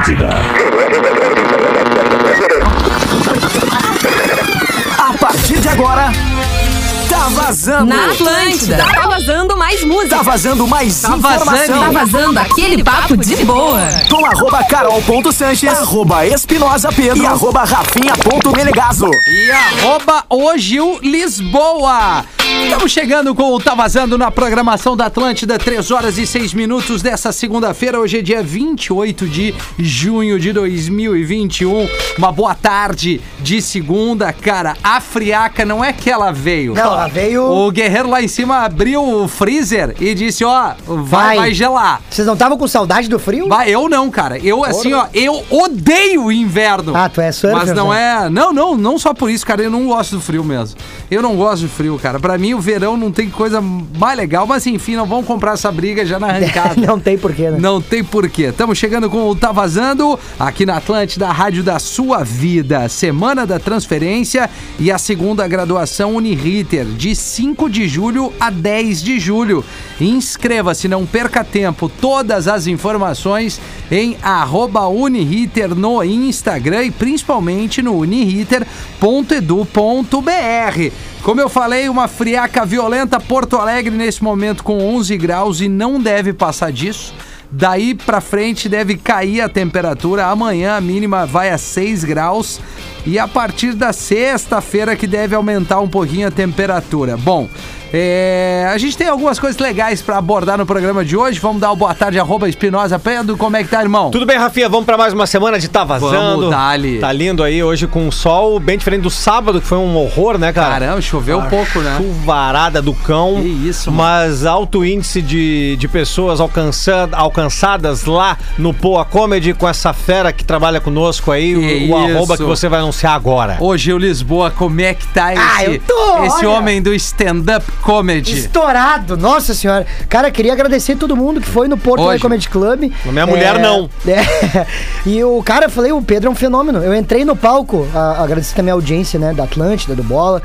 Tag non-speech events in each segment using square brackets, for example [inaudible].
Atlântida. A partir de agora, tá vazando. Na Atlântida. Tá vazando mais música. Tá vazando mais Tá informação. vazando aquele papo de boa. Com arroba carol.sanches, arroba espinosa pedro e arroba rafinha.melegazo. E arroba o Gil Lisboa. Estamos chegando com o Tá Vazando na programação da Atlântida, 3 horas e 6 minutos dessa segunda-feira. Hoje é dia 28 de junho de 2021. Uma boa tarde de segunda, cara. A friaca não é que ela veio. Não, ela veio. O guerreiro lá em cima abriu o freezer e disse: Ó, vai, Vai. vai gelar. Vocês não estavam com saudade do frio? Eu não, cara. Eu, assim, ó, eu odeio o inverno. Ah, tu é surfer, Mas não né? é. Não, não, não só por isso, cara. Eu não gosto do frio mesmo. Eu não gosto de frio, cara. Pra mim, o verão não tem coisa mais legal. Mas enfim, não vamos comprar essa briga já na [laughs] arrancada. não tem porquê, né? Não tem porquê. Estamos chegando com o Tá Vazando aqui na Atlântida, a rádio da sua vida. Semana da transferência e a segunda graduação Uniriter, de 5 de julho a 10 de julho. Inscreva-se, não perca tempo. Todas as informações em Uniriter no Instagram e principalmente no uniriter.edu.br. Como eu falei, uma friaca violenta Porto Alegre nesse momento com 11 graus e não deve passar disso. Daí pra frente deve cair a temperatura. Amanhã a mínima vai a 6 graus. E a partir da sexta-feira que deve aumentar um pouquinho a temperatura. Bom, é, a gente tem algumas coisas legais pra abordar no programa de hoje. Vamos dar o boa tarde, arroba Espinosa Pedro. Como é que tá, irmão? Tudo bem, Rafinha? Vamos pra mais uma semana de Tá Vazando. Vamos, dali. Tá lindo aí hoje com o sol, bem diferente do sábado, que foi um horror, né, cara? Caramba, choveu um pouco, né? Chuvarada do cão. Que isso, mano. Mas alto índice de, de pessoas alcançando, alcançadas lá no Poa Comedy com essa fera que trabalha conosco aí, Que o, o arroba que você vai anunciar agora. Ô, Gil Lisboa, como é que tá esse, Ah, eu tô, esse olha. homem do stand-up comedy? Estourado, nossa senhora. Cara, queria agradecer todo mundo que foi no Porto Hoje. Comedy Club. Minha mulher, não. [laughs] É, e o cara, eu falei, o Pedro é um fenômeno. Eu entrei no palco, a, agradecer também a audiência, né, da Atlântida, do Bola.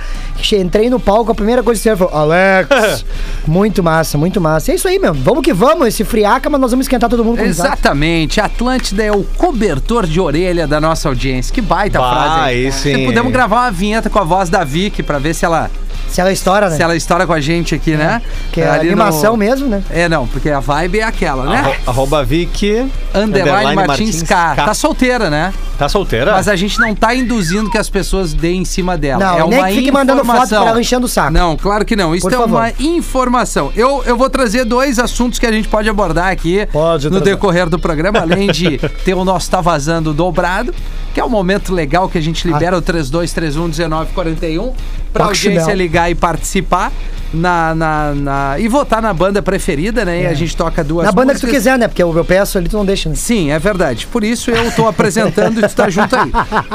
Entrei no palco, a primeira coisa que você falou, Alex. [laughs] muito massa, muito massa. É isso aí, meu. Vamos que vamos, esse friaca, mas nós vamos esquentar todo mundo. Exatamente, Atlântida é o cobertor de orelha da nossa audiência. Que baita Bah, frase. Aí sim, Se Podemos hein? gravar uma vinheta com a voz da Vicky pra ver se ela, Se ela estoura, né? se ela estoura com a gente aqui, né? Que é a Ali animação no- mesmo, né? É, não, porque a vibe é aquela, né? Arro- Arroba Vicky. Underline Martins K. Tá solteira, né? Tá solteira? Mas a gente não tá induzindo que as pessoas deem em cima dela. Não, é nem uma que fique mandando foto informação. pra ela enchendo o saco. Não, claro que não. Isso Por é favor. uma informação. Eu, eu vou trazer dois assuntos que a gente pode abordar aqui Pode no trazer. decorrer do programa, além de [laughs] ter o nosso Tá Vazando dobrado, que é um momento legal que a gente libera o 3231-1941 pra Toque audiência chinelo. ligar e participar. Na, na, na- e votar na banda preferida, né? E a gente toca duas É. Na banda que tu músicas. quiser, né? Porque eu, eu peço ali, tu não deixa, né? Sim, é verdade. Por isso eu tô apresentando e tu tá junto aí.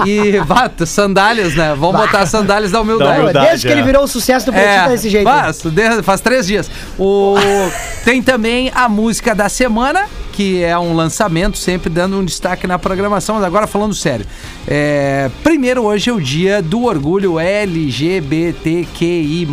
E, vá, sandálias, né? Vamos botar sandálias da humildade. Da humildade. Desde que ele é. virou o sucesso do Pretinho tá desse jeito. Faz, de- faz três dias. O, tem também a música da semana, que é um lançamento, sempre dando um destaque na programação. Mas agora falando sério. É, primeiro, hoje é o dia do orgulho LGBTQI,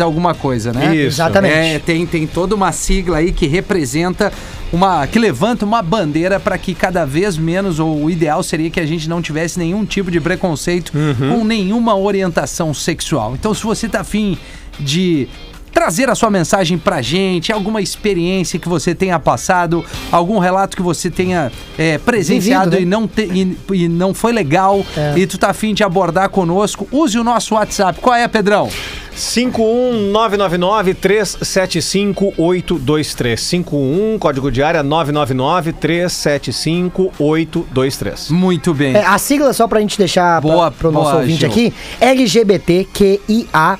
alguma coisa, né? Isso. Exatamente. É, tem, tem toda uma sigla aí que representa uma. que levanta uma bandeira para que cada vez menos, ou o ideal seria que a gente não tivesse nenhum tipo de preconceito com nenhuma orientação sexual. Então, se você tá afim de trazer a sua mensagem pra gente, alguma experiência que você tenha passado, algum relato que você tenha é, presenciado Vivido, né? e, não te- e, e não foi legal É. e tu tá afim de abordar conosco, use o nosso WhatsApp. Qual é, Pedrão? 51999-375-823. 51, código de área 999-375-823. Muito bem. É, a sigla, só pra gente deixar pra- Boa, pro nosso boa, ouvinte Gil. aqui, LGBTQIA+.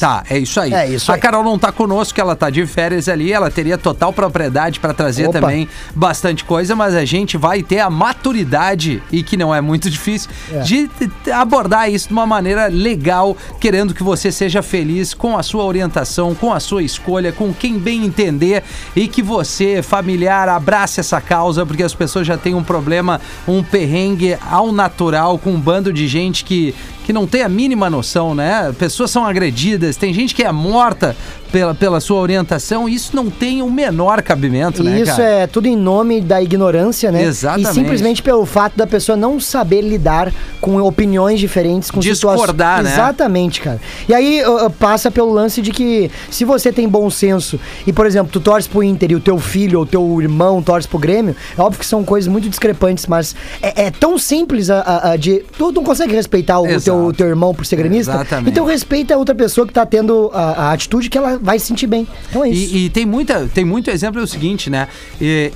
Tá, é isso aí. É isso a aí. Carol não tá conosco, ela tá de férias ali, ela teria total propriedade pra trazer Opa. também bastante coisa, mas a gente vai ter a maturidade, e que não é muito difícil, É. de abordar isso de uma maneira legal, querendo que você seja feliz com a sua orientação, com a sua escolha, com quem bem entender e que você, familiar, abrace essa causa, porque as pessoas já têm um problema, um perrengue ao natural com um bando de gente que, que não tem a mínima noção, né? Pessoas são agredidas, tem gente que é morta pela, pela sua orientação, isso não tem o menor cabimento, né, E isso cara? é tudo em nome da ignorância, né? Exatamente. E simplesmente pelo fato da pessoa não saber lidar com opiniões diferentes, com Discordar, né? Exatamente, cara. E aí uh, uh, passa pelo lance de que se você tem bom senso e, por exemplo, tu torce pro Inter e o teu filho ou teu irmão torce pro Grêmio, é óbvio que são coisas muito discrepantes, mas é, é tão simples a, a- a de. Tu não consegue respeitar o Exato. teu, o teu irmão por ser gremista? Exatamente. Então respeita a outra pessoa que tá tendo a, a atitude que ela vai se sentir bem. Então é isso. E, e tem, muita, tem muito exemplo é o seguinte, né?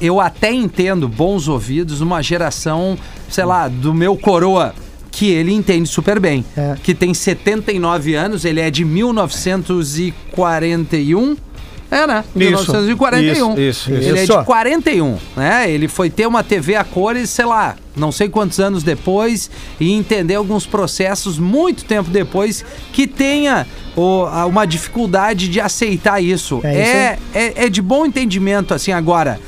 Eu até entendo bons ouvidos numa geração, sei lá, do meu coroa, que ele entende super bem. É. Que tem 79 anos, ele é de 1941. É, né? Isso, 1941. isso, isso, Ele é isso. de 41, né? Ele foi ter uma TV a cores, sei lá, não sei quantos anos depois e entender alguns processos muito tempo depois que tenha o- a- uma dificuldade de aceitar isso. É isso É, é, é de bom entendimento, assim, agora.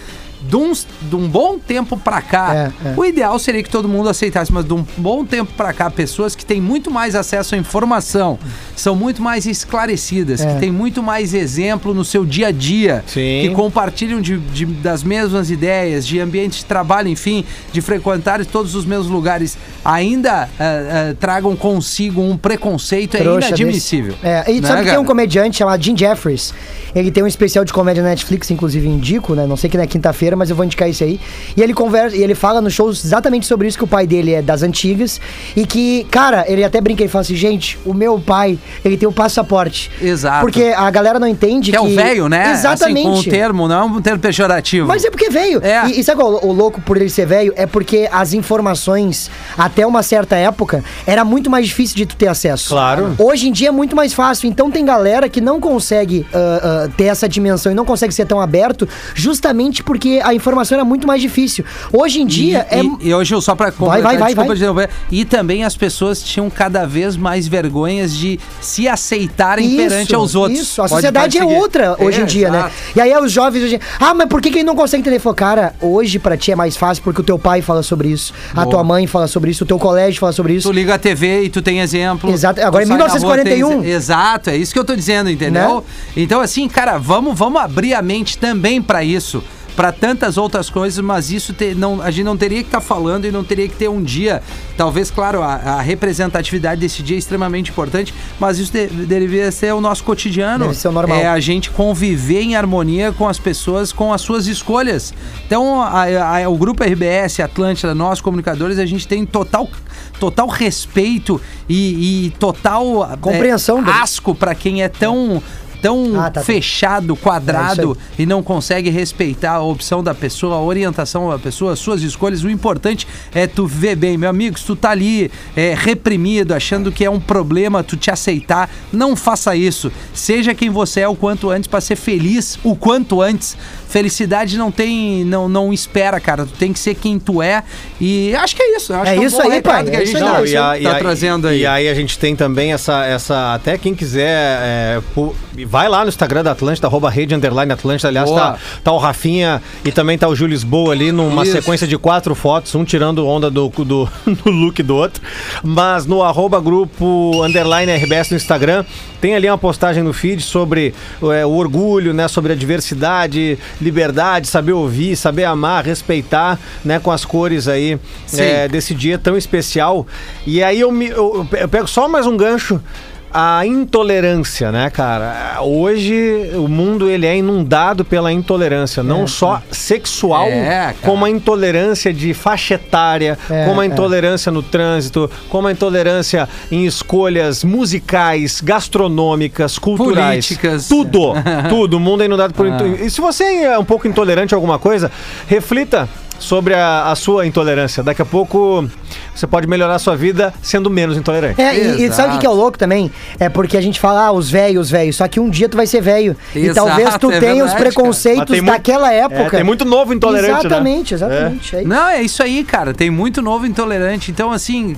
De, uns- de um bom tempo pra cá, É, é. o ideal seria que todo mundo aceitasse, mas de um bom tempo pra cá, pessoas que têm muito mais acesso à informação, são muito mais esclarecidas, É. que têm muito mais exemplo no seu dia a dia, Sim. que compartilham de, de- das mesmas ideias, de ambiente de trabalho, enfim, de frequentar todos os mesmos lugares, ainda eh, eh, tragam consigo um preconceito, é inadmissível. desse. É, e Né, sabe que tem um comediante chamado Jim Jeffries. Ele tem um especial de comédia na Netflix, inclusive indico, né? Não sei que na quinta-feira, mas eu vou indicar esse aí. E ele conversa, e ele fala no show exatamente sobre isso que o pai dele é das antigas e que, cara, ele até brinca e fala assim, gente, o meu pai, ele tem o passaporte. Exato. Porque a galera não entende Que é o velho, né? Exatamente. Assim, com um termo, não é um termo pejorativo. Mas é porque veio. É. E, e sabe qual é o, o louco por ele ser velho? É porque as informações, até uma certa época, era muito mais difícil de tu ter acesso. Claro. Hoje em dia é muito mais fácil. Então tem galera que não consegue ah, ah, ter essa dimensão e não consegue ser tão aberto, justamente porque a informação era muito mais difícil. Hoje em dia e, é. e, e hoje, só pra completar, vai, vai, vai. e também as pessoas tinham cada vez mais vergonhas de se aceitarem perante aos outros. Isso, a Pode- sociedade é outra hoje É, em dia, né? exato. E aí os jovens hoje. Ah, mas por que, que ele não consegue entender? Falou, cara, hoje pra ti é mais fácil porque o teu pai fala sobre isso, a Boa. tua mãe fala sobre isso, o teu colégio fala sobre isso. Tu liga a TV e tu tem exemplo. Exato. Agora, em sai na rua, 1941. tem- Exato, é isso que eu tô dizendo, entendeu? Né? Então, assim, cara, vamos, vamos abrir a mente também pra isso. Pra tantas outras coisas, mas isso te- não, a gente não teria que estar falando e não teria que ter um dia. Talvez, claro, a, a representatividade desse dia é extremamente importante, mas isso de- deveria ser o nosso cotidiano. Deve ser o normal. É a gente conviver em harmonia com as pessoas, com as suas escolhas. Então, a- a- o Grupo RBS, Atlântida, nós comunicadores, a gente tem total, total respeito e, e total Compreensão é, asco para quem é tão tão Ah, tá, fechado, É quadrado isso e não consegue respeitar a opção da pessoa, a orientação da pessoa, as suas escolhas. O importante é tu ver bem, meu amigo, se tu tá ali é, reprimido, achando que é um problema tu te aceitar, não faça isso. Seja quem você é o quanto antes para ser feliz o quanto antes. Felicidade não tem, não, não espera, cara. Tu tem que ser quem tu é e acho que é isso. Acho É que um isso bom aí, recado pai, que é a isso gente aí. tá, Não, e a- e tá a- trazendo aí. E aí a gente tem também essa. essa até quem quiser. é, vai lá no Instagram da Atlântida, arroba rede underline Atlântida. Aliás, tá, tá o Rafinha e também tá o Júlio Lisboa ali numa Isso. sequência de quatro fotos, um tirando onda do, do, [laughs] do look do outro. Mas no arroba grupo underline RBS no Instagram, tem ali uma postagem no feed sobre é, o orgulho, né? Sobre a diversidade, liberdade, saber ouvir, saber amar, respeitar, né? Com as cores aí é, desse dia tão especial. E aí eu, me, eu, eu pego só mais um gancho. A intolerância, né, cara? Hoje o mundo ele é inundado pela intolerância, não só sexual, É, cara. como a intolerância de faixa etária, É, como a é. intolerância no trânsito, como a intolerância em escolhas musicais, gastronômicas, culturais, Políticas. tudo, [laughs] tudo. O mundo é inundado por into- E se você é um pouco intolerante a alguma coisa, reflita sobre a, a sua intolerância. Daqui a pouco você pode melhorar a sua vida sendo menos intolerante. É, e, e sabe o que é o louco também? É porque a gente fala, ah, os velhos, os velhos. Só que um dia tu vai ser velho. E talvez tu é tenha os verdade, Mas preconceitos daquela é, época. tem muito novo intolerante, né? Exatamente, exatamente. É. Não, é isso aí, cara. Tem muito novo intolerante. Então, assim,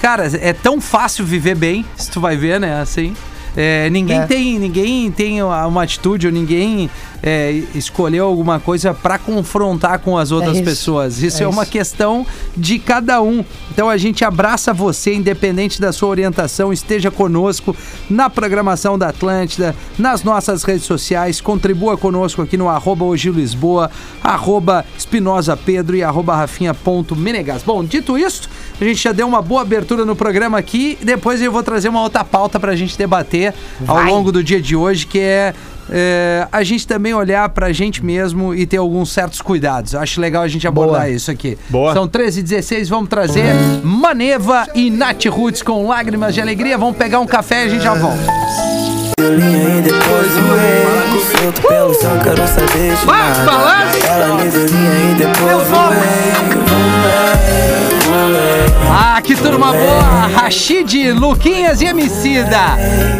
cara, é tão fácil viver bem, se tu vai ver, né? Assim. É, ninguém, É. tem, ninguém tem uma atitude ou ninguém é, escolheu alguma coisa pra confrontar com as outras isso. pessoas. Isso é, É uma isso. questão de cada um. Então a gente abraça você, independente da sua orientação, esteja conosco na programação da Atlântida, nas nossas redes sociais, contribua conosco aqui no arroba hoje Lisboa, arroba Espinosa Pedro e arroba Rafinha.menegas. Bom, dito isso, a gente já deu uma boa abertura no programa aqui e depois eu vou trazer uma outra pauta pra gente debater ao Vai. longo do dia de hoje, que é é, a gente também olhar pra gente mesmo e ter alguns certos cuidados. Eu Acho legal a gente abordar Boa. isso aqui. Boa. São 13 e 16, vamos trazer Maneva e Nath Roots com lágrimas de alegria. Vamos pegar um café e a gente já volta. Vai, balança! Ela liga Ah, que turma boa! Rashid, Luquinhas e Emicida.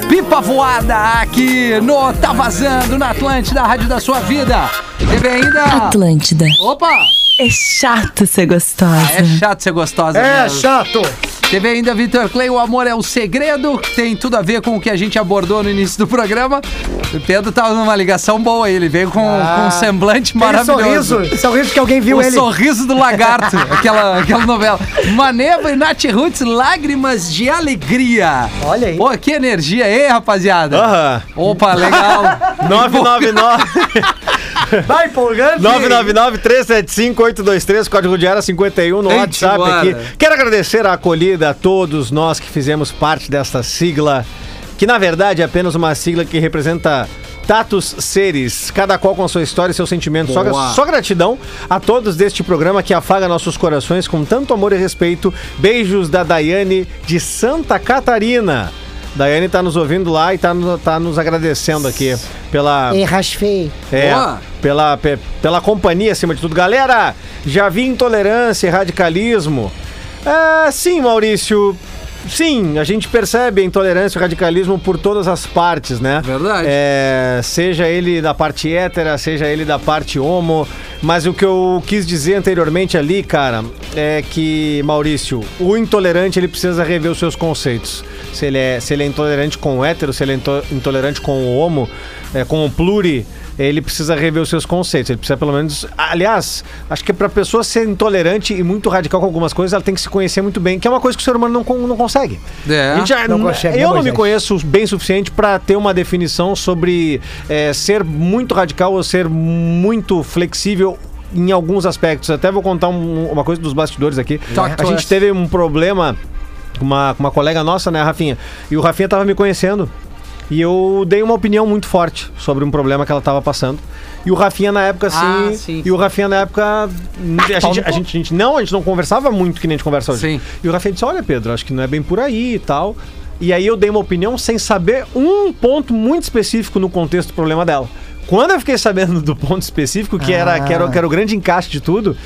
Pipa voada aqui no Tá Vazando, na Atlântida, a rádio da sua vida. Teve ainda... Atlântida. Opa! É chato ser gostosa. É chato ser gostosa É mesmo. chato. Teve ainda Vitor Clay, o amor é o segredo, que tem tudo a ver com o que a gente abordou no início do programa. O Pedro tava numa ligação boa aí, ele veio com, com um semblante maravilhoso. sorriso, sorriso que alguém viu o ele. sorriso do lagarto, [laughs] aquela, aquela novela. Maneva e Nath Roots, lágrimas de alegria. Olha aí. Pô, que energia, hein, rapaziada? Aham. Opa, legal. [laughs] 999 [laughs] [laughs] Vai, empolgante. 999-375-823, código de área 51 no Gente, WhatsApp bora. aqui. Quero agradecer a acolhida a todos nós que fizemos parte desta sigla, que na verdade é apenas uma sigla que representa tatos seres, cada qual com a sua história e seu sentimento. Só, só gratidão a todos deste programa que afaga nossos corações com tanto amor e respeito. Beijos da Daiane de Santa Catarina. Daiane tá nos ouvindo lá e tá, no- tá nos agradecendo aqui pela, Ei, raspei. é, Boa. pela, pe- pela companhia acima de tudo. Galera, já vi intolerância e radicalismo. É, sim, Maurício. Sim, a gente percebe a intolerância e o radicalismo por todas as partes, né? Verdade. É, seja ele da parte hétera, seja ele da parte homo. Mas o que eu quis dizer anteriormente ali, cara, é que, Maurício, o intolerante ele precisa rever os seus conceitos. Se ele é, se ele é intolerante com o hétero, se ele é into- intolerante com o homo, é, com o pluri, ele precisa rever os seus conceitos. Ele precisa pelo menos. Aliás, acho que pra pessoa ser intolerante e muito radical com algumas coisas, ela tem que se conhecer muito bem, que é uma coisa que o ser humano não, con- não consegue. É. A gente já- Não consegue, né, eu não me conheço bem o suficiente pra ter uma definição sobre é, ser muito radical ou ser muito flexível em alguns aspectos. Até vou contar um- uma coisa dos bastidores aqui. Talk A gente us. teve um problema com uma, com uma colega nossa, né, Rafinha? E o Rafinha tava me conhecendo. E eu dei uma opinião muito forte sobre um problema que ela tava passando. E o Rafinha na época, assim. Ah, sim. E o Rafinha na época. A gente, a, gente, a gente- Não, a gente não conversava muito que nem a gente conversa hoje. Sim. E o Rafinha disse: Olha, Pedro, acho que não é bem por aí e tal. E aí eu dei uma opinião sem saber um ponto muito específico no contexto do problema dela. Quando eu fiquei sabendo do ponto específico, que, era, que, era, que era o grande encaixe de tudo,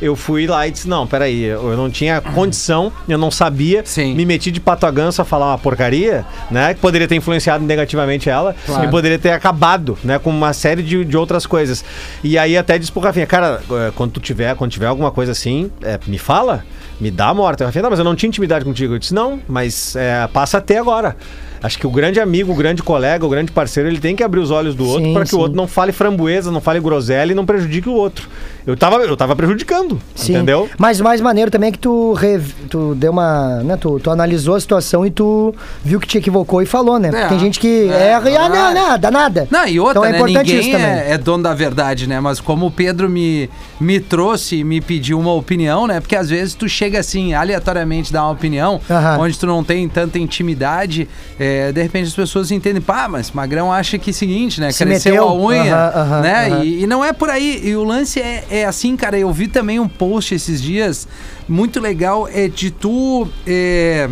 eu fui lá e disse: Não, peraí, eu não tinha condição, eu não sabia, Sim. me meti de pato a ganso a falar uma porcaria, né? Que poderia ter influenciado negativamente ela Claro. e poderia ter acabado, né? Com uma série de, de outras coisas. E aí até disse pro Rafinha, cara, eh, quando tu tiver, quando tiver alguma coisa assim, eh, me fala, me dá a morte. O Rafinha, não, mas eu não tinha intimidade contigo. Eu disse, não, mas eh, passa até agora. Acho que o grande amigo, o grande colega, o grande parceiro, ele tem que abrir os olhos do outro para que sim. o outro não fale framboesa, não fale groselha e não prejudique o outro. Eu tava, eu tava prejudicando, Sim. entendeu? Mas o mais maneiro também é que tu, rev- tu deu uma. Né, tu, tu analisou a situação e tu viu que te equivocou e falou, né? É. Tem gente que É, erra e ah, verdade. não, nada, nada. Não, e outra, então é né? importante Ninguém isso também. é, é dono da verdade, né? Mas como o Pedro me, me trouxe e me pediu uma opinião, né? Porque às vezes tu chega assim, aleatoriamente, dar uma opinião, Aham. onde tu não tem tanta intimidade, é, de repente as pessoas entendem, pá, mas Magrão acha que é o seguinte, né? Se Cresceu meteu. a unha, Aham, aham, né? E, e não é por aí. E o lance é, é assim, cara, eu vi também um post esses dias, muito legal, é de tu... é,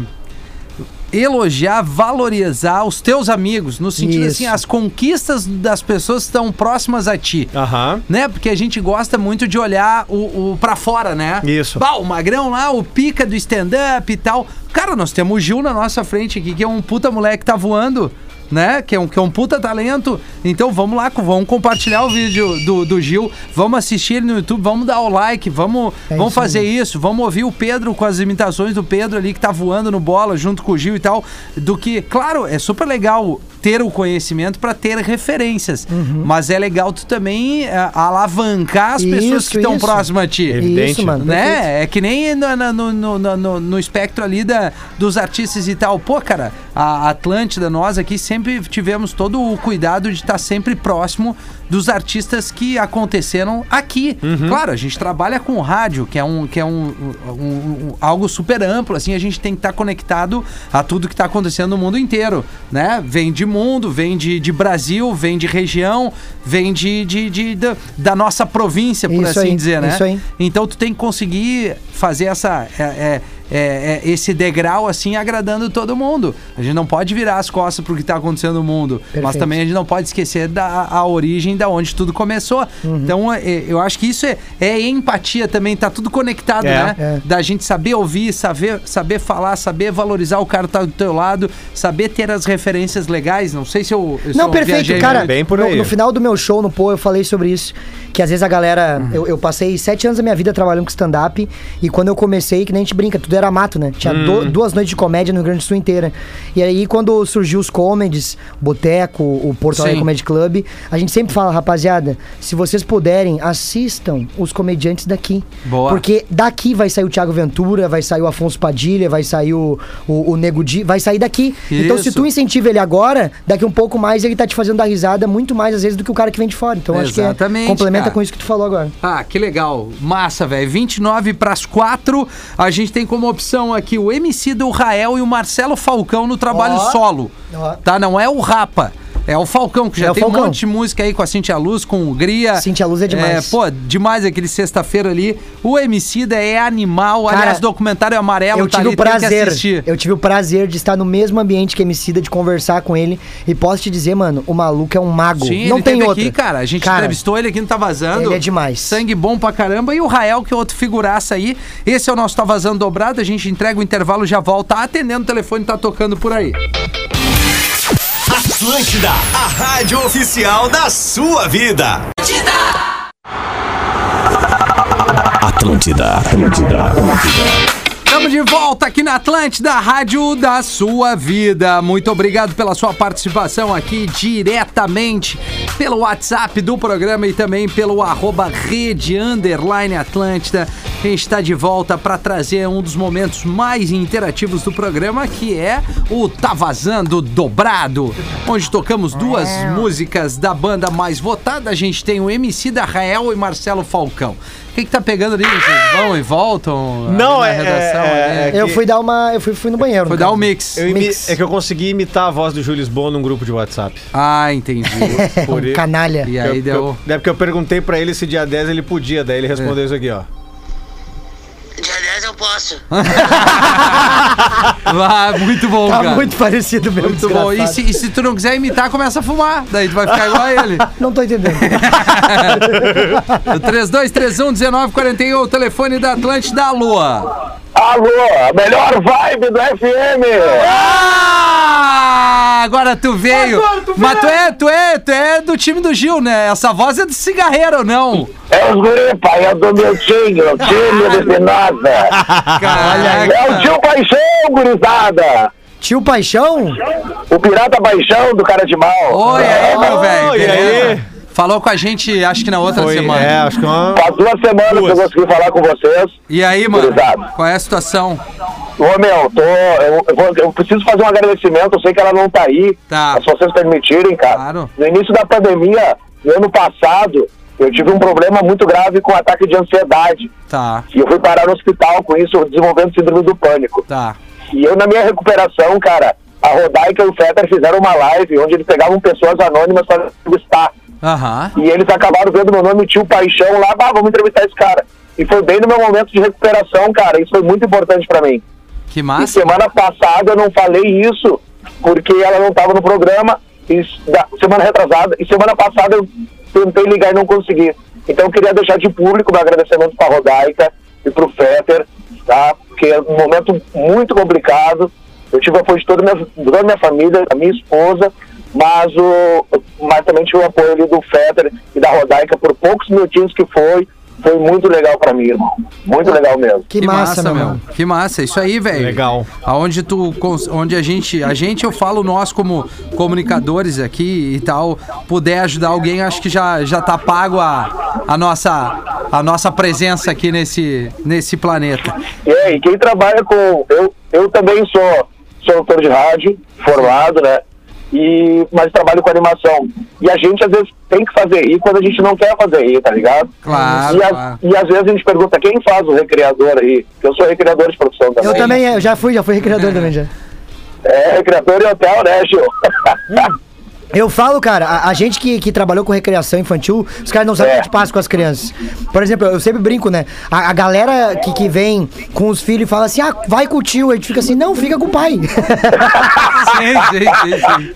elogiar, valorizar os teus amigos, no sentido Isso. assim, as conquistas das pessoas que estão próximas a ti. Aham. Né? Porque a gente gosta muito de olhar o, o para fora, né? Isso. Bah, o magrão lá, o pica do stand-up e tal. Cara, nós temos o Gil na nossa frente aqui, que é um puta moleque que tá voando. Né? Que é um, que é um puta talento. Então vamos lá, vamos compartilhar o vídeo do, do Gil, vamos assistir ele no YouTube, vamos dar o like, vamos, É vamos isso fazer mesmo. isso, vamos ouvir o Pedro com as imitações do Pedro ali que tá voando no bola junto com o Gil e tal. Do que, claro, é super legal ter o conhecimento pra ter referências, mas é legal tu também eh, alavancar as pessoas Uhum. Isso, que estão próximas a ti. Evidente, Isso, mano. perfeito. Né? É que nem no, no, no, no, no- no espectro ali da, dos artistas e tal. Pô, cara, a Atlântida, nós aqui sempre tivemos todo o cuidado de estar sempre próximo dos artistas que aconteceram aqui. Claro, a gente trabalha com rádio, que é um que é um, um- um- algo super amplo, assim, a gente tem que estar conectado a tudo que está acontecendo no mundo inteiro, né? Vem de mundo, vem de, de Brasil, vem de região, vem de, de, de- da, da nossa província, por Isso assim aí, dizer, né? isso aí. Então tu tem que conseguir fazer essa é, é, é, é, esse degrau assim agradando todo mundo. A gente não pode virar as costas pro que tá acontecendo no mundo, mas Perfeito. também a gente não pode esquecer da a origem da onde tudo começou. Uhum. Então é, eu acho que isso é, é empatia também, tá tudo conectado, É. né? É. Da gente saber ouvir, saber, saber falar, saber valorizar o cara que tá do teu lado, saber ter as referências legais. Não sei se eu, se Não, eu perfeito, cara. bem por no, aí. no final do meu show no Pô, eu falei sobre isso. Que às vezes a galera. Uhum. Eu, eu passei sete anos da minha vida trabalhando com stand-up. E quando eu comecei, que nem a gente brinca, tudo era mato, né? Tinha Uhum. do- duas noites de comédia no Rio Grande do Sul inteira. E aí, quando surgiu os comedies, Boteco, o Porto Alegre. Comedy Club, a gente sempre fala, rapaziada, se vocês puderem, assistam os comediantes daqui. Boa. Porque daqui vai sair o Thiago Ventura, vai sair o Afonso Padilha, vai sair o, o, o Nego Di, vai sair daqui. Então, se Isso. tu incentiva ele agora, daqui um pouco mais ele tá te fazendo dar risada muito mais às vezes do que o cara que vem de fora. Então acho que é, Exatamente, complementa cara. com isso que tu falou agora. Ah, que legal. Massa, velho. 29 pras 4. A gente tem como opção aqui o MC do Rael e o Marcelo Falcão no trabalho Ó. solo. Ó. Tá? Não é o Rapa. É o Falcão, que já É tem um monte de música aí com a Cintia Luz, com o Gria. Cintia Luz é demais. pô, demais aquele sexta-feira ali. O MC da é animal. Cara, Aliás, documentário amarelo eu tá tive ali, o prazer, assistir. eu tive o prazer de estar no mesmo ambiente que Emicida, de conversar com ele. E posso te dizer, mano, o maluco é um mago. Sim, Não ele tem outro. aqui, cara. A gente Cara, entrevistou ele aqui no Tá Vazando. Ele é demais. Sangue bom pra caramba. E o Rael, que é outro figuraça aí. Esse é o nosso Tá Vazando Dobrado. A gente entrega o intervalo, já volta atendendo o telefone, tá tocando por aí. Atlântida, a rádio oficial da sua vida. Atlântida, Atlântida, Atlântida. Estamos de volta aqui na Atlântida, Rádio da Sua Vida. Muito obrigado pela sua participação aqui diretamente pelo WhatsApp do programa e também pelo arroba rede underline Atlântida. A gente está de volta para trazer um dos momentos mais interativos do programa, que é o Tá Vazando Dobrado, onde tocamos duas músicas da banda mais votada. A gente tem o MC da Rael e Marcelo Falcão. O que, que tá pegando ali? Vocês vão e voltam? ali Não, na é- redação, é- ali? Eu fui dar uma. Eu fui, fui no banheiro. Foi no dar caso. um mix. Eu imi- Mix. é que eu consegui imitar a voz do Júlio Lisboa num grupo de WhatsApp. Ah, entendi. [laughs] Por Um canalha. E aí eu, deu. eu, é porque eu perguntei pra ele se dia 10 ele podia, daí ele respondeu isso aqui, ó. 10 eu posso. [laughs] Ah, muito bom, Tá cara. muito parecido mesmo. Muito bom. E se, e se tu não quiser imitar, começa a fumar. Daí tu vai ficar igual a ele. [laughs] Não tô entendendo. [laughs] O 3231-1941, o telefone da Atlântida, Lua. Alô, a melhor vibe do FM! Ah, agora tu veio. Mas tu é, tu é, tu é do time do Gil, né? Essa voz é do cigarreiro, ou não? É os guri, pai, é do meu time, o time de nada. [laughs] Caraca. É o tio Paixão, gurizada! Tio Paixão? O pirata Paixão do cara de mal. Oi, aí, meu velho. Oi, aí? Falou com a gente, acho que na outra Foi, semana. é, acho que uma... Faz duas semanas que eu Duas. consegui falar com vocês. E aí, mano? Gurizada. Qual é a situação? Ô, meu, tô, eu, eu vou- eu preciso fazer um agradecimento, eu sei que ela não tá aí, Tá. mas se vocês permitirem, cara. Claro. No início da pandemia, no ano passado, eu tive um problema muito grave com ataque de ansiedade. Tá, E eu fui parar no hospital com isso, desenvolvendo síndrome do pânico. tá. E eu, na minha recuperação, cara, a Rodaica e o Fetter fizeram uma live onde eles pegavam pessoas anônimas para entrevistar. Aham. E eles acabaram vendo meu nome Tio Paixão lá, bah, vamos entrevistar esse cara. E foi bem no meu momento de recuperação, cara. Isso foi muito importante pra mim. Que E massa. semana passada eu não falei isso porque ela não estava no programa. E da- semana retrasada. E semana passada eu tentei ligar e não consegui. Então eu queria deixar de público meu agradecimento para a Rodaica e para o Fetter, tá? Porque é um momento muito complicado. Eu tive apoio de toda a minha, toda a minha família, da minha esposa, mas, o, mas também tive o apoio ali do Fetter e da Rodaica por poucos minutinhos que foi. Foi muito legal pra mim, irmão. Muito legal mesmo. Que, massa, meu irmão. Que massa, isso aí, velho. Legal. Aonde tu, onde a gente, a gente, eu falo nós como comunicadores aqui e tal, puder ajudar alguém, acho que já, já tá pago a, a nossa, a nossa presença aqui nesse, nesse planeta. E aí, quem trabalha com. Eu, eu também sou, sou autor de rádio, formado, né? E, mas trabalho com animação. E a gente às vezes tem que fazer rir quando a gente não quer fazer rir, tá ligado? Claro, E, a- claro. e às vezes a gente pergunta quem faz o recreador aí. Que eu sou recreador de profissão também. Eu também, eu já fui, já fui recreador também já. É, recreador e hotel, né, Gil? [laughs] Eu falo, cara, a, a gente que, que trabalhou com recreação infantil, os caras não sabem o É. que passa com as crianças. Por exemplo, eu sempre brinco, né? A, a galera que, que vem com os filhos e fala assim, ah, vai com o tio. A gente fica assim, não, fica com o pai. [laughs] Sim, sim, sim, sim.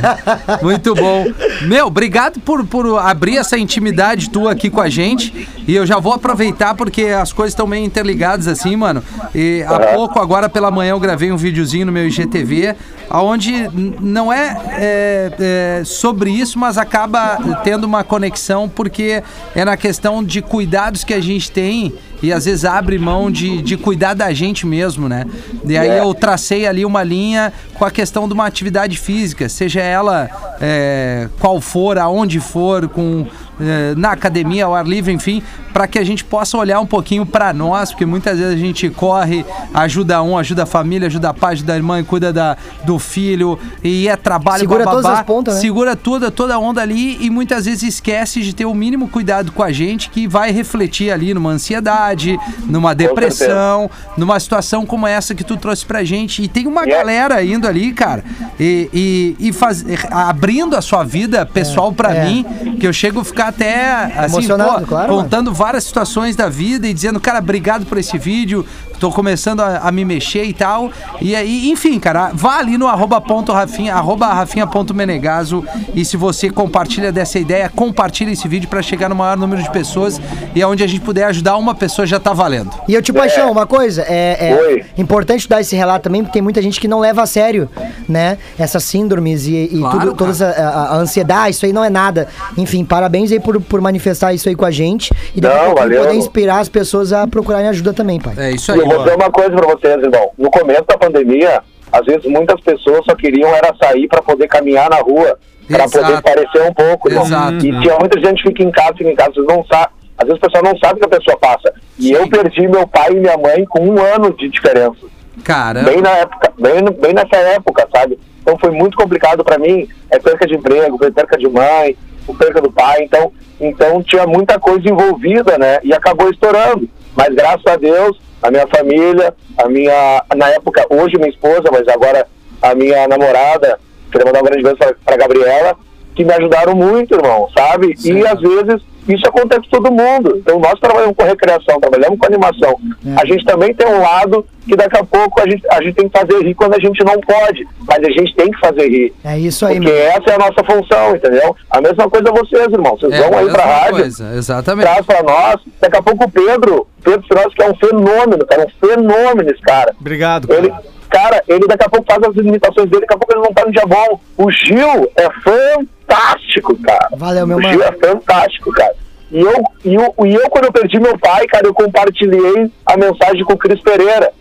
[laughs] Muito bom. Meu, obrigado por, por abrir essa intimidade tua aqui com a gente. E eu já vou aproveitar porque as coisas estão meio interligadas assim, mano. E há pouco, agora pela manhã, eu gravei um videozinho no meu IGTV, onde n- não é, é, é, sobre isso, mas acaba tendo uma conexão porque é na questão de cuidados que a gente tem e às vezes abre mão de, de cuidar da gente mesmo, né? E aí eu tracei ali uma linha com a questão de uma atividade física, seja ela é, qual for, aonde for, com é, na academia, ao ar livre, enfim, para que a gente possa olhar um pouquinho para nós, porque muitas vezes a gente corre, ajuda um, ajuda a família, ajuda a pai, ajuda a irmã, cuida da, do filho, e é trabalho Segura bababá, todas as pontas, né? segura toda, toda a onda ali e muitas vezes esquece de ter o mínimo cuidado com a gente que vai refletir ali numa ansiedade, numa depressão, numa situação como essa que tu trouxe pra gente. E tem uma Yeah. galera indo ali, cara, e, e, e faz, abrindo a sua vida pessoal pra é. mim, que eu chego a ficar até assim, Emocionado, pô, claro, contando várias situações da vida e dizendo, cara, obrigado por esse vídeo, tô começando a, a me mexer e tal. E aí, enfim, cara, vá ali no arroba ponto Rafinha, arroba rafinha.menegaso e se você compartilha dessa ideia, compartilha esse vídeo pra chegar no maior número de pessoas e aonde a gente puder ajudar uma pessoa já tá valendo. E eu te paixão, uma coisa, é, é importante dar esse relato também, porque tem muita gente que não leva a sério, né? Essas síndromes e, e Claro, tudo, toda essa, a, a ansiedade, isso aí não é nada. Enfim, parabéns aí por, por manifestar isso aí com a gente e Não, valeu. poder inspirar as pessoas a procurarem ajuda também, pai. É isso E aí. eu vou dizer uma coisa pra vocês, irmão. No começo da pandemia, às vezes muitas pessoas só queriam era sair pra poder caminhar na rua, pra Exato. poder parecer um pouco, irmão. Exato. E tinha muita gente que fica em casa, fica em casa, vocês não sabem. Às vezes o pessoal não sabe o que a pessoa passa. E Sim. eu perdi meu pai e minha mãe com um ano de diferença. Cara, Bem na época, bem, bem nessa época, sabe? Então foi muito complicado pra mim. É perca de emprego, foi perca de mãe, perca do pai. Então, então tinha muita coisa envolvida, né? E acabou estourando. Mas graças a Deus, a minha família, a minha, na época, hoje minha esposa, mas agora a minha namorada, queria mandar um grande beijo pra Gabriela, que me ajudaram muito, irmão, sabe? E às vezes isso acontece com todo mundo. Então nós trabalhamos com recreação, trabalhamos com animação. A gente também tem um lado que daqui a pouco a gente, a gente tem que fazer rir quando a gente não pode, mas a gente tem que fazer rir. É isso aí, Porque meu. essa é a nossa função, entendeu? A mesma coisa vocês, irmão. Vocês é vão aí pra mesma rádio, coisa, exatamente. traz pra nós. Daqui a pouco o Pedro, Pedro Firoz, que é um fenômeno, cara, um fenômeno esse cara. Obrigado, cara. Ele, cara, ele daqui a pouco faz as imitações dele, daqui a pouco ele não tá no dia bom. O Gil é fantástico, cara. Valeu, meu o mano. Gil é fantástico, cara. E eu, e, eu, e eu, quando eu perdi meu pai, cara, eu compartilhei a mensagem com o Cris Pereira.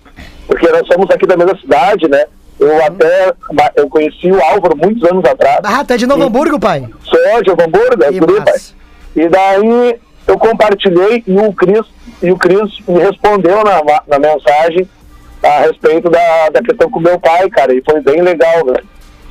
Porque nós somos aqui da mesma cidade, né? Eu até eu conheci o Álvaro muitos anos atrás. Ah, tá de Novo Hamburgo, pai? Sou de Hamburgo, é guri, pai. E daí eu compartilhei e o Cris, e o Cris me respondeu na, na mensagem a respeito da, da questão com meu pai, cara, e foi bem legal,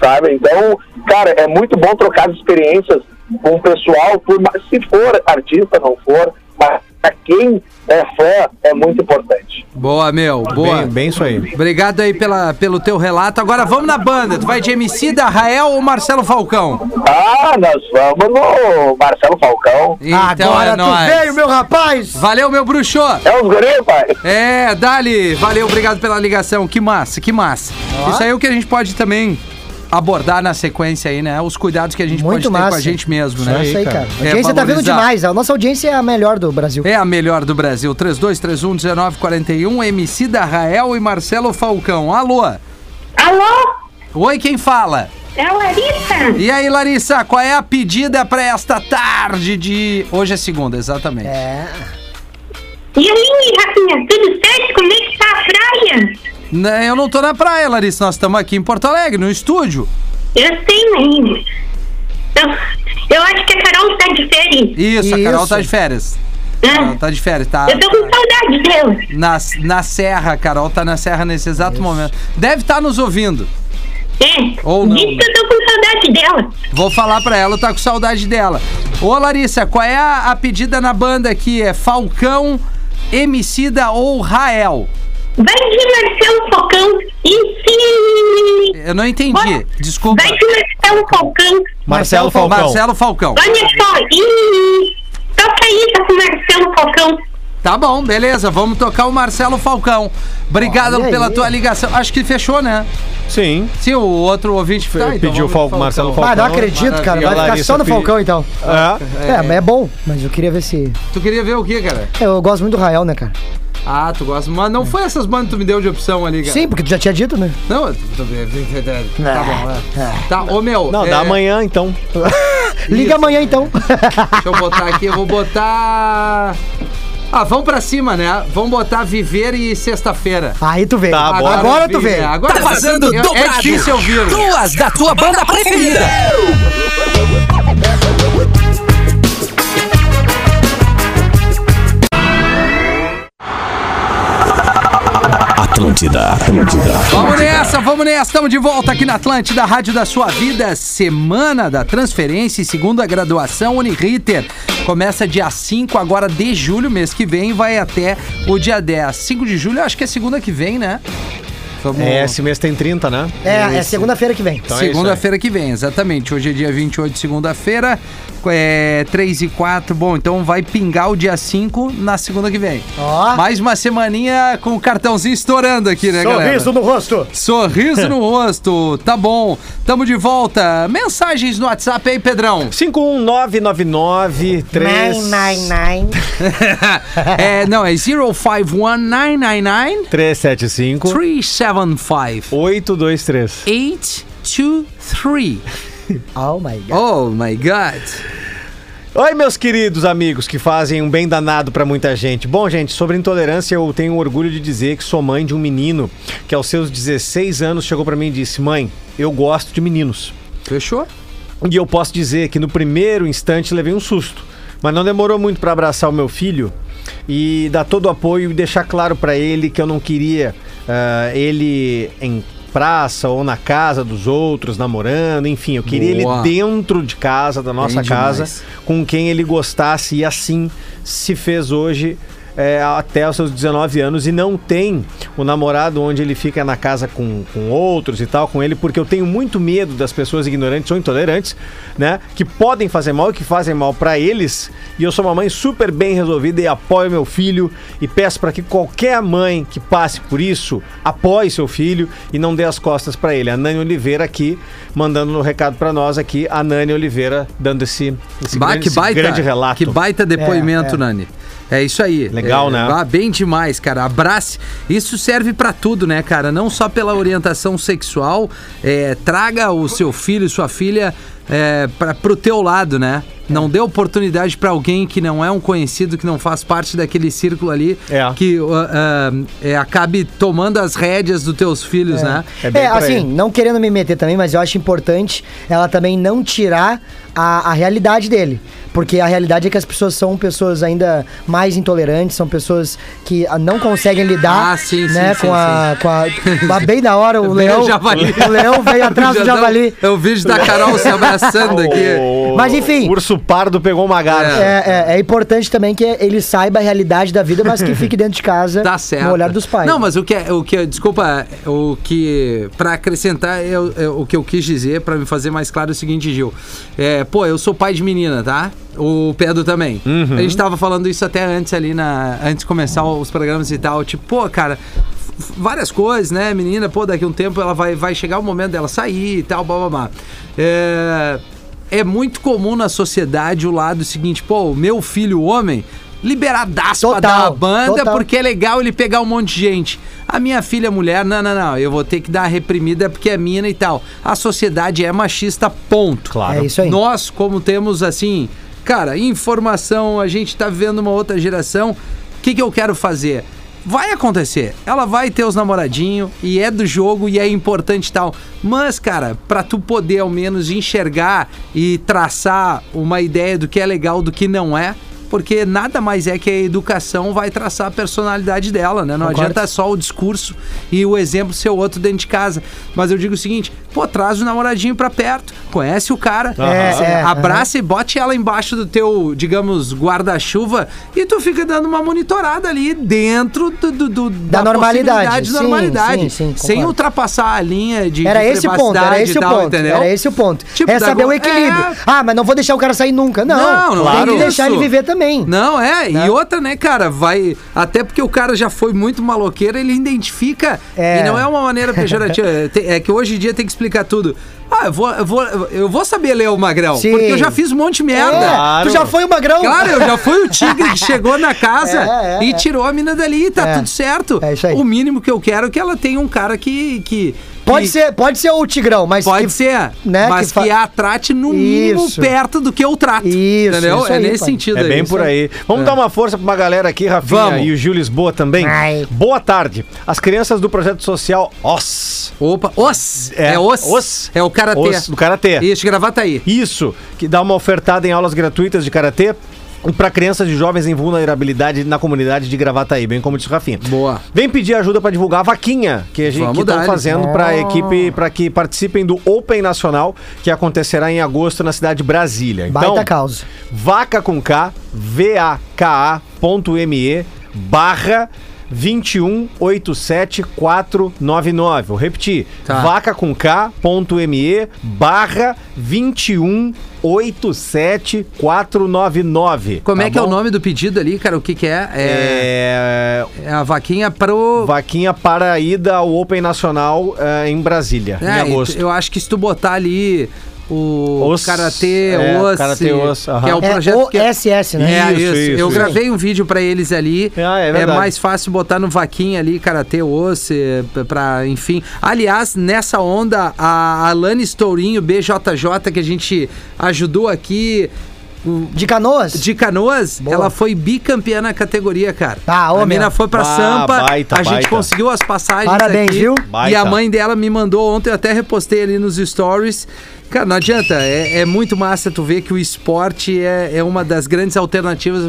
sabe? Então, cara, é muito bom trocar as experiências com o pessoal, por se for artista, não for, mas pra quem é fã, é muito importante. Boa, meu, boa. Bem, bem isso aí. Obrigado aí pela, pelo teu relato. Agora vamos na banda. Tu vai de MC da Rael ou Marcelo Falcão? Ah, nós vamos no Marcelo Falcão. Então Agora é tu nóis. veio, meu rapaz! Valeu, meu bruxo. É os guri, pai? É, Dali. Valeu, obrigado pela ligação. Que massa, que massa. Isso aí é o que a gente pode também abordar na sequência aí, né? Os cuidados que a gente Muito pode ter com a massa. gente mesmo, né? Isso aí, cara. A É, audiência tá vindo valorizar. demais. A nossa audiência é a melhor do Brasil. É a melhor do Brasil. 3231-1941, MC da Rael e Marcelo Falcão. Alô? Alô? Oi, quem fala? É a Larissa. E aí, Larissa, qual é a pedida pra esta tarde de. Hoje é segunda, exatamente. É. E aí, Rafinha, tudo certo? Como é que tá a praia? Né, Eu não tô na praia, Larissa. Nós estamos aqui em Porto Alegre, no estúdio. Eu sei, mas... Eu, eu acho que a Carol tá de férias. Isso, a Carol Isso. tá de férias. Ah, Carol tá de férias, tá? eu tô com saudade dela. Na, na Serra, a Carol tá na Serra nesse exato momento. Deve estar nos ouvindo. É, Ou não, diz que eu tô com saudade dela. Vou falar pra ela, tá com saudade dela. Ô, Larissa, qual é a, a pedida na banda aqui? É Falcão, Emicida ou Rael? Vai de Marcelo Falcão e se... Eu não entendi, desculpa. Vai de Marcelo Falcão. Marcelo Falcão. Marcelo Falcão. Olha só, e... Toca isso com Marcelo Falcão. Tá bom, beleza, vamos tocar o Marcelo Falcão. Obrigado Olha pela aí. tua ligação. Acho que fechou, né? Sim. Sim, o outro ouvinte tá, então Pediu vamos Fal- de Marcelo Ah, Falcão. não acredito, cara. Vai ficar só no Falcão, então. É. É, mas é bom. Mas eu queria ver se... Tu queria ver o que, cara? Eu gosto muito do Rael, né, cara? Ah, tu gosta. Mas não foi essas bandas que tu me deu de opção ali, cara. Sim, porque tu já tinha dito, né? Não, eu tô- tá bom, é. Tá, ô meu. Não, é, dá amanhã então. [laughs] Liga amanhã, então. Deixa eu botar aqui, eu vou botar. Ah, vamos pra cima, né? Vamos botar Viver e Sexta-feira. Aí tu vê. Tá bom. Agora tu vê. Agora Tá vazando eu- dobrado. É difícil ouvir. Duas da tua banda preferida. Atlântida, Atlântida. Vamos nessa, vamos nessa. Estamos de volta aqui na Atlântida, Rádio da Sua Vida. Semana da Transferência e Segunda Graduação Uniriter. Começa dia 5 agora de julho, mês que vem, vai até o dia 10. 5 de julho, acho que é segunda que vem, né? Vamos... É, esse mês tem 30, né? É, é segunda-feira que vem. Então é. Segunda-feira que vem, exatamente. Hoje é dia 28, segunda-feira. É 3 e 4. Bom, então vai pingar o dia 5 na segunda que vem. Ó. Mais uma semaninha com o cartãozinho estourando aqui, né, galera? Sorriso no rosto. Sorriso no [laughs] rosto. Tá bom. Tamo de volta. Mensagens no WhatsApp aí, Pedrão. 51999 3 nine. é, não, é 051999 375 375 823. 823. Oh my God. Oh my God. Oi, meus queridos amigos que fazem um bem danado pra muita gente. Bom, gente, sobre intolerância, eu tenho orgulho de dizer que sou mãe de um menino que aos seus 16 anos chegou pra mim e disse: "Mãe, eu gosto de meninos". Fechou? E eu posso dizer que no primeiro instante levei um susto, mas não demorou muito para abraçar o meu filho e dar todo o apoio e deixar claro para ele que eu não queria ah, ele em praça ou na casa dos outros namorando, enfim, eu queria Boa. ele dentro de casa, da nossa Bem casa, demais. com quem ele gostasse e assim se fez hoje. É, até os seus 19 anos e não tem o namorado onde ele fica na casa com, com outros e tal, com ele, porque eu tenho muito medo das pessoas ignorantes ou intolerantes, né? Que podem fazer mal e que fazem mal pra eles. E eu sou uma mãe super bem resolvida e apoio meu filho e peço para que qualquer mãe que passe por isso apoie seu filho e não dê as costas pra ele. A Nani Oliveira aqui mandando um recado pra nós aqui, a Nani Oliveira dando esse, esse, Bah, grande, esse baita, grande relato. Que baita depoimento, É, é. Nani. É isso aí. Legal, É, né? ah, bem demais, cara. Abrace. Isso serve pra tudo, né, cara? Não só pela orientação sexual. é, traga o seu filho sua filha é, pra, pro teu lado, né? Não dê oportunidade pra alguém que não é um conhecido, que não faz parte daquele círculo ali, É. que ah, ah, é, acabe tomando as rédeas dos teus filhos, né? É bem É, aí. assim, não querendo me meter também, mas eu acho importante ela também não tirar a, a realidade dele. Porque a realidade é que as pessoas são pessoas ainda mais intolerantes, são pessoas que ah, não conseguem lidar Ah, sim, né, sim, com, sim, a, com a. [laughs] Mas bem da hora, o leão. o leão veio [laughs] atrás do javali. É o vídeo da Carol se abraçando aqui. [laughs] O- Mas, enfim. O urso pardo pegou uma garça. É, é, é importante também que ele saiba a realidade da vida, mas que fique dentro de casa [laughs] Tá certo. no olhar dos pais. Não, mas o que é, o que é- desculpa, o que para acrescentar é, o- é o que eu quis dizer pra me fazer mais claro é o seguinte, Gil. É, pô, eu sou pai de menina, tá? O Pedro também. A gente tava falando isso até antes ali na antes de começar os programas e tal, tipo, pô, cara, várias coisas, né? Menina, pô, daqui a um tempo ela vai, vai chegar o momento dela sair e tal, blá blá blá. É, é muito comum na sociedade o lado seguinte, pô, o meu filho homem liberadaço pra Total, dar a banda, total. porque é legal ele pegar um monte de gente. A minha filha mulher, não, não, não, eu vou ter que dar uma reprimida porque é mina e tal. A sociedade é machista, ponto. Claro. É isso aí. Nós, como temos assim, cara, informação, a gente tá vivendo uma outra geração. O que, que eu quero fazer? Vai acontecer. Ela vai ter os namoradinhos e é do jogo e é importante tal. Mas, cara, pra tu poder ao menos enxergar e traçar uma ideia do que é legal, do que não é, porque nada mais é que a educação vai traçar a personalidade dela, né? Não Concordo. adianta só o discurso e o exemplo ser outro dentro de casa. Mas eu digo o seguinte, pô, traz o namoradinho pra perto, conhece o cara, É, cê é, abraça e bote ela embaixo do teu, digamos, guarda-chuva e tu fica dando uma monitorada ali dentro do, do- do- Da normalidade. possibilidade de Sim, normalidade, sim, sim, sem ultrapassar a linha de Era de esse o ponto, era esse e o tal, ponto. entendeu? Era esse o ponto. Tipo, é saber da- o equilíbrio. é. Ah, mas não vou deixar o cara sair nunca. Não, Não, não tem é que deixar isso. ele viver também. Não, é. E outra, né, cara, vai. Até porque o cara já foi muito maloqueiro, ele identifica. É. E não é uma maneira pejorativa. [laughs] é, é que hoje em dia tem que explicar tudo. Ah, eu vou, eu vou, eu vou saber ler o Magrão. Sim. Porque eu já fiz um monte de merda. É, Claro. Tu já foi o magrão? Claro, eu já fui o [laughs] tigre que chegou na casa É, é, e é. tirou a mina dali, tá É. tudo certo. É isso aí. O mínimo que eu quero é que ela tenha um cara que. que Pode ser, pode ser o Tigrão, mas Pode que- ser, né, mas que que, a trate no mínimo Isso. perto do que eu trato. Isso, entendeu? isso é aí, nesse pai. sentido É aí. bem por aí. Vamos dar uma força pra uma galera aqui, Rafinha Vamos. e o Gil Lisboa também. Ai. Boa tarde. As crianças do projeto social OS. Opa, os. É, É, os. os. É o karatê. Os, do Karatê. Isso, gravata aí. Isso, que dá uma ofertada em aulas gratuitas de karatê para crianças e jovens em vulnerabilidade na comunidade de Gravataí, bem como disse o Rafinha. Boa. Vem pedir ajuda para divulgar a vaquinha que a gente dar-lhe. fazendo para a equipe para que participem do Open Nacional que acontecerá em agosto na cidade de Brasília. Então, Baita causa. vaca com K, V-A-K-A.me barra 2187499. Vou repetir. Tá. Vaca com K.me barra 2187499. Como tá é que é o bom? nome do pedido ali, cara? O que que é? É, É... é a vaquinha pro... Vaquinha para a ida ao Open Nacional eh, em Brasília, É, em agosto. Eu acho que se tu botar ali o Os- Karatê é, Os, aham. que é o É projeto o que... SS, né? É, Isso, isso. isso, Eu isso. gravei um vídeo pra eles ali. Ah, é é mais fácil botar no vaquinha ali, karatê osse, pra, enfim. Aliás, nessa onda, a Alane Stourinho, BJJ, que a gente ajudou aqui o- De canoas? de canoas, Boa. ela foi bicampeã na categoria, cara. Ah, ô, a mina meu. foi pra Bah, Sampa, baita, a gente baita. conseguiu as passagens Parabéns, aqui, viu? E Baita. a mãe dela me mandou ontem, eu até repostei ali nos stories. Cara, não adianta, é, é muito massa tu ver que o esporte é, é uma das grandes alternativas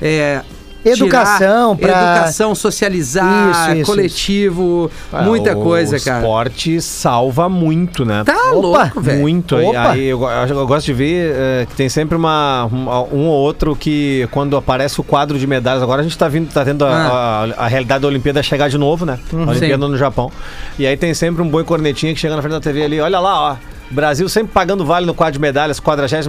é, Educação, pra- Educação, socializar, Isso, isso, coletivo, Ah, muita o coisa, cara. esporte salva muito, né? Tá Opa, louco, velho. Muito. Aí, aí eu, eu gosto de ver eh, que tem sempre uma, um ou outro que, quando aparece o quadro de medalhas, agora a gente tá vindo, tá tendo a, Ah. a- a realidade da Olimpíada chegar de novo, né? A Olimpíada Sim. no Japão. E aí tem sempre um boi cornetinha que chega na frente da TV ali, olha lá, ó. Brasil sempre pagando vale no quadro de medalhas, 47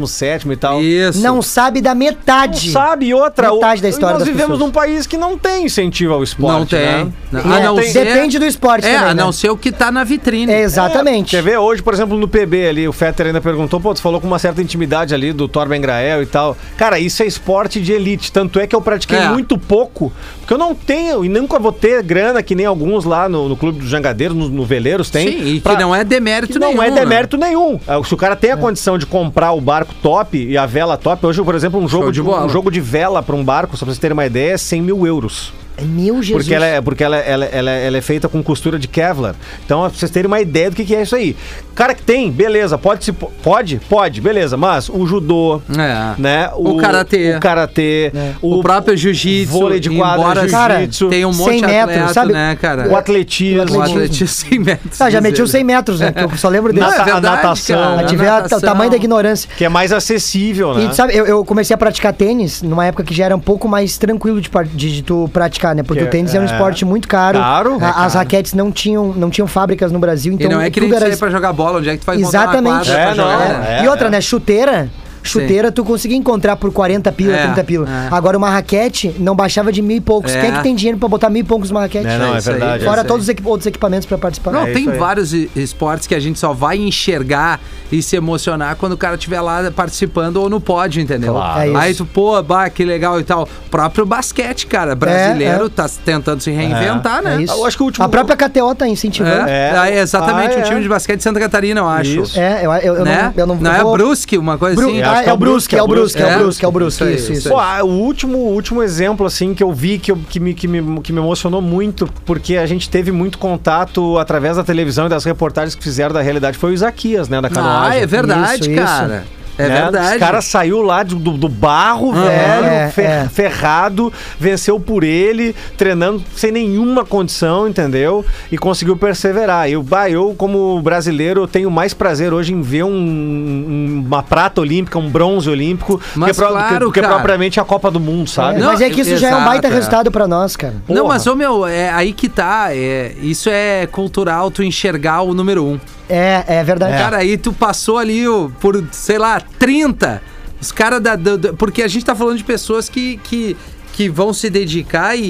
e tal. Isso. Não sabe da metade. Não sabe e outra. Metade o- da história Nós vivemos pessoas. num país que não tem incentivo ao esporte. Não tem. Né? Não. É, não tem- Depende do esporte É, também, a não né? ser o que tá na vitrine. É, exatamente. Quer ver? Hoje, por exemplo, no PB ali, o Fetter ainda perguntou, pô, tu falou com uma certa intimidade ali do Torben Grael e tal. Cara, isso é esporte de elite. Tanto é que eu pratiquei É. muito pouco, porque eu não tenho e nunca vou ter grana que nem alguns lá no, no Clube dos Jangadeiros, no, no Veleiros tem. Sim, e que pra- não é demérito que nenhum. não é né? demérito nenhum. É, Se o cara tem a condição de comprar o barco top e a vela top, hoje, por exemplo, um jogo, Show de, de um jogo de vela para um barco, só pra vocês terem uma ideia, é 100 mil euros. Meu Jesus. Porque, ela é, porque ela, ela, ela, ela é feita com costura de Kevlar. Então, pra vocês terem uma ideia do que, que é isso aí. Cara que tem, beleza, pode se. Pode? Pode, beleza. Mas o judô, É. né? O karatê. O karatê. O, próprio jiu-jitsu, vôlei de quadra, jiu-jitsu. tem um 100 monte de metros, atleta, sabe? né, cara? o atletismo. O O atletismo. atletismo 100 metros. Ah, já metiu ele. 100 metros, né? Que eu só lembro desse. Não, é Nata- verdade, natação. cara. A- o Natação. tamanho da ignorância. Que é mais acessível, né? E sabe, eu, eu comecei a praticar tênis numa época que já era um pouco mais tranquilo de, de, de tu praticar, né? Porque Que o tênis é um é- esporte muito caro. Caro, A- é As caro. raquetes não tinham, não tinham fábricas no Brasil, então e não é que nem tudo tu era sair pra jogar bola, onde é que tu vai Exatamente. É, pra não, jogar? é. E outra, né? Chuteira. Chuteira tu conseguia encontrar por 40 pila, É, 30 pila. é. Agora uma raquete não baixava de mil e poucos. É. Quem é que tem dinheiro pra botar mil e poucos numa raquete? É, não, é aí, verdade. é Fora todos os equi- outros equipamentos pra participar. Não, É tem vários esportes que a gente só vai enxergar e se emocionar quando o cara estiver lá participando ou no pódio, entendeu? Claro. É. Aí tu, pô, bah, que legal e tal. O próprio basquete, cara, brasileiro é. tá tentando se reinventar, né? É isso. Eu acho que o último- A própria KTO tá incentivando. É, É. é, exatamente Ah, o é. time de basquete de Santa Catarina, eu acho. Isso. É, eu, eu, eu né? não, eu não, não é vou- a Brusque, uma coisa Bru- assim? Ah, que é o Brusque, é o Brusque, é o É, Brusque, é o Brusque, isso isso. Pô, ah, o último, o último exemplo, assim, que eu vi que, eu- que, me, que, me, que me emocionou muito, porque a gente teve muito contato através da televisão e das reportagens que fizeram da realidade, foi o Isaquias, né, da canoagem. Ah, é verdade, Isso, isso. Cara. É né? verdade. Os caras saiu lá do, do, do barro, Ah, velho, é, fer- é. ferrado, venceu por ele, treinando sem nenhuma condição, entendeu? E conseguiu perseverar. Eu, bah, eu como brasileiro, tenho mais prazer hoje em ver um- um- uma prata olímpica, um bronze olímpico, Mas que, claro, que, que propriamente a Copa do Mundo, sabe? É, Não, mas é que isso já é um baita exato, é. resultado pra nós, cara. Não, Porra. mas, ô meu, é aí que tá. É, isso é cultural, tu enxergar o número um. É, é verdade. Cara, aí tu passou ali ó, por, sei lá, 30. Os caras da. do- do- porque a gente tá falando de pessoas que. que que vão se dedicar e,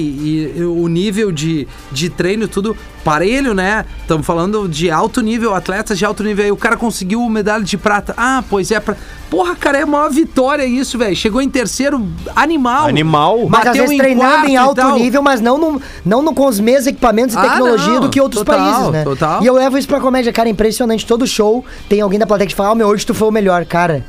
e o nível de, de treino, tudo parelho, né? Estamos falando de alto nível, atletas de alto nível. Aí o cara conseguiu medalha de prata. Ah, pois é. Pra... Porra, cara, é a maior vitória isso, velho. Chegou em terceiro, animal. Animal. Mas às vezes em treinando em alto nível, mas não, no, não no- com os mesmos equipamentos e Ah, tecnologia não. do que outros Total, países, né? total. E eu levo isso pra comédia, cara, é impressionante. Todo show tem alguém da plateia que fala, ah, meu, hoje tu foi o melhor, cara.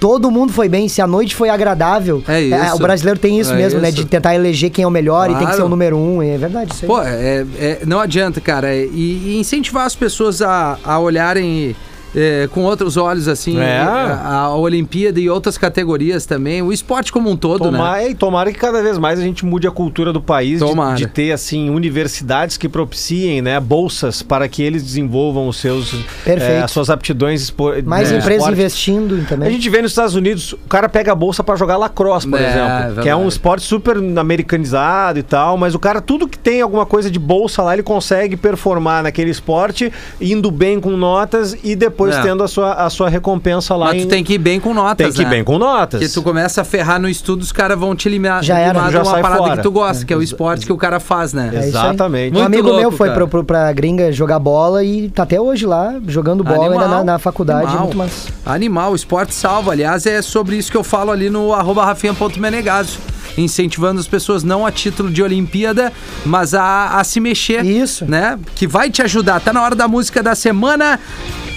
Todo mundo foi bem, se a noite foi agradável. É isso. o brasileiro tem isso É mesmo, né? isso. De tentar eleger quem é o melhor e tem que Claro. ser o número um. É verdade isso aí. Pô, é, é- não adianta, cara. E, e incentivar as pessoas a, a olharem é, com outros olhos, assim, É. a, a Olimpíada e outras categorias também. O esporte como um todo, né? Tomara, e tomara que cada vez mais a gente mude a cultura do país de, de ter assim universidades que propiciem né, bolsas para que eles desenvolvam os seus eh, as suas aptidões expo- Mais né, empresas esporte. investindo também. A gente vê nos Estados Unidos, o cara pega a bolsa para jogar lacrosse, por É, é exemplo, verdade. que é um esporte super americanizado e tal, mas o cara tudo que tem alguma coisa de bolsa lá, ele consegue performar naquele esporte, indo bem com notas e depois É. tendo a sua, a sua recompensa lá Mas em- tu tem que ir bem com notas, tem que ir né? bem com notas. Porque tu começa a ferrar no estudo, os caras vão te eliminar, Já era, já de uma parada fora. que tu gosta, que é o esporte que o cara faz, né? É. Exatamente. Um amigo louco, meu foi cara. pro, pro, pra gringa jogar bola e tá até hoje lá, jogando bola ainda na, na faculdade. Animal. Muito massa. Animal, esporte salva. Aliás, é sobre isso que eu falo ali no arroba rafinha.menegaso. Incentivando as pessoas não a título de Olimpíada, mas a, a se mexer. Isso. Né? Que vai te ajudar. Tá na hora da música da semana.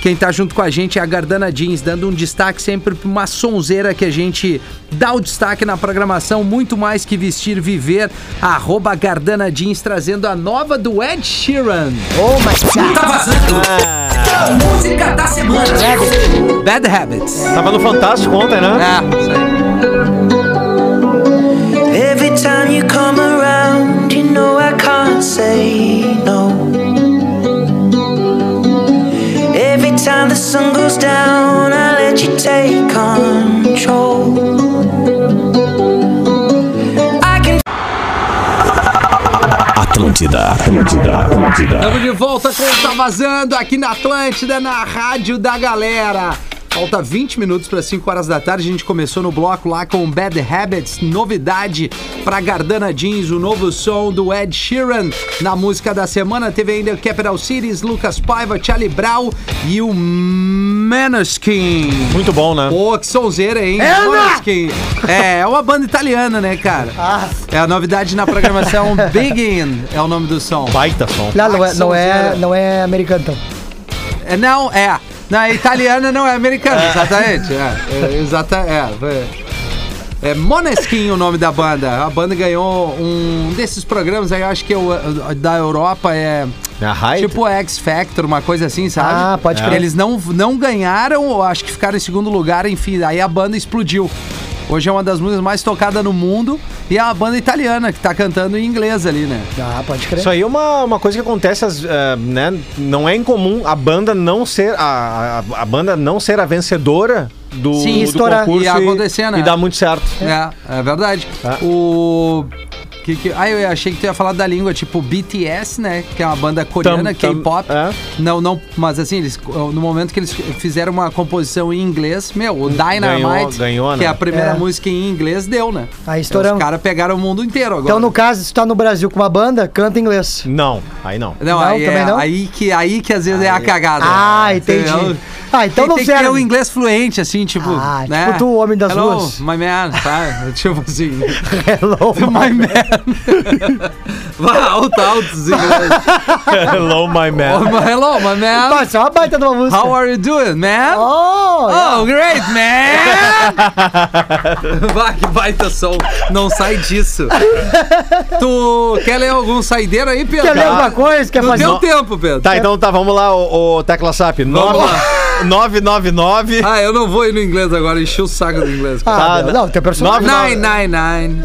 Quem tá junto com a gente é a Gardana Jeans, dando um destaque sempre pra uma sonzeira que a gente dá o destaque na programação, muito mais que vestir, viver. Arroba Gardana Jeans, trazendo a nova do Ed Sheeran. Oh my God. Tá vazando a música da semana. Bad Habits. Tava no Fantástico ontem, né? É, isso aí. Every time you come around, you know I can't say no. Every time the sun goes down, I let you take control. I can Atlântida, Atlântida, Atlântida. Estamos de volta com o Tá Vazando aqui na Atlântida, na Rádio da Galera. Falta 20 minutos para 5 horas da tarde. A gente começou no bloco lá com Bad Habits, novidade para Gardana Jeans, o novo som do Ed Sheeran. Na música da semana teve ainda Capital Cities, Lucas Paiva, Charlie Brown e o Maneskin. Muito bom, né? Pô, que sonzeira, hein? Maneskin. É, é uma banda italiana, né, cara? É a novidade na programação [laughs] Begin, é o nome do som. Baita som. Não, não, Ah, é, não, é, não é americano, então. É, não, é. Não, é italiana, não é americana, exatamente. É, é, exata, é, é, é Måneskin o nome da banda. A banda ganhou um desses programas aí, eu acho que é da Europa, é Hype? tipo X Factor, uma coisa assim, sabe? Ah, pode crer. Eles não, não ganharam, ou acho que ficaram em segundo lugar, enfim, aí a banda explodiu. Hoje é uma das músicas mais tocadas no mundo e é uma banda italiana que tá cantando em inglês ali, né? Ah, pode crer. Isso aí é uma, uma coisa que acontece, eh, né? Não é incomum a banda não ser a, a, a banda não ser a vencedora do, Sim, do concurso E acontecer, né? e dar muito certo. É, é verdade. Tá. O. Que, que, ah, eu achei que tu ia falar da língua, tipo BTS, né? Que é uma banda coreana, K-pop. é? Não, não, mas assim, eles, no momento que eles fizeram uma composição em inglês, meu, o Dynamite, Ganhou- ganhou, que é né? a primeira É. música em inglês, deu, né? Aí estouramos. Os caras pegaram o mundo inteiro agora. Então, no caso, se tu tá no Brasil com uma banda, canta em inglês. Não, aí não. Não, Não, aí, também é, não? aí que aí que às vezes é a cagada. Ah, entendi. Entendeu? Ah, então tem, não tem que ter serve. o inglês fluente, assim, tipo. Ah, né? tipo tu, o homem das Hello, ruas. my man, tá? [laughs] tipo assim. [laughs] Hello, [laughs] my man. Vai, alto, altos inglês. Hello, my Oh, man. my- Hello, my man. Nossa, é uma baita de uma música. How are you doing, man? Oh, yeah. Oh, great, man! [laughs] Vai, que baita som. Não sai disso. Tu quer ler algum saideiro aí, Pedro? Quer ler alguma coisa? Quer Não fazer? deu tempo, Pedro. Tá, então tá, vamos lá, o, o Tecla Sap. Vamos lá. [laughs] 999 Ah, eu não vou ir no inglês agora, enchi o saco do inglês. Ah, meu, não, teu personagem. nove- 999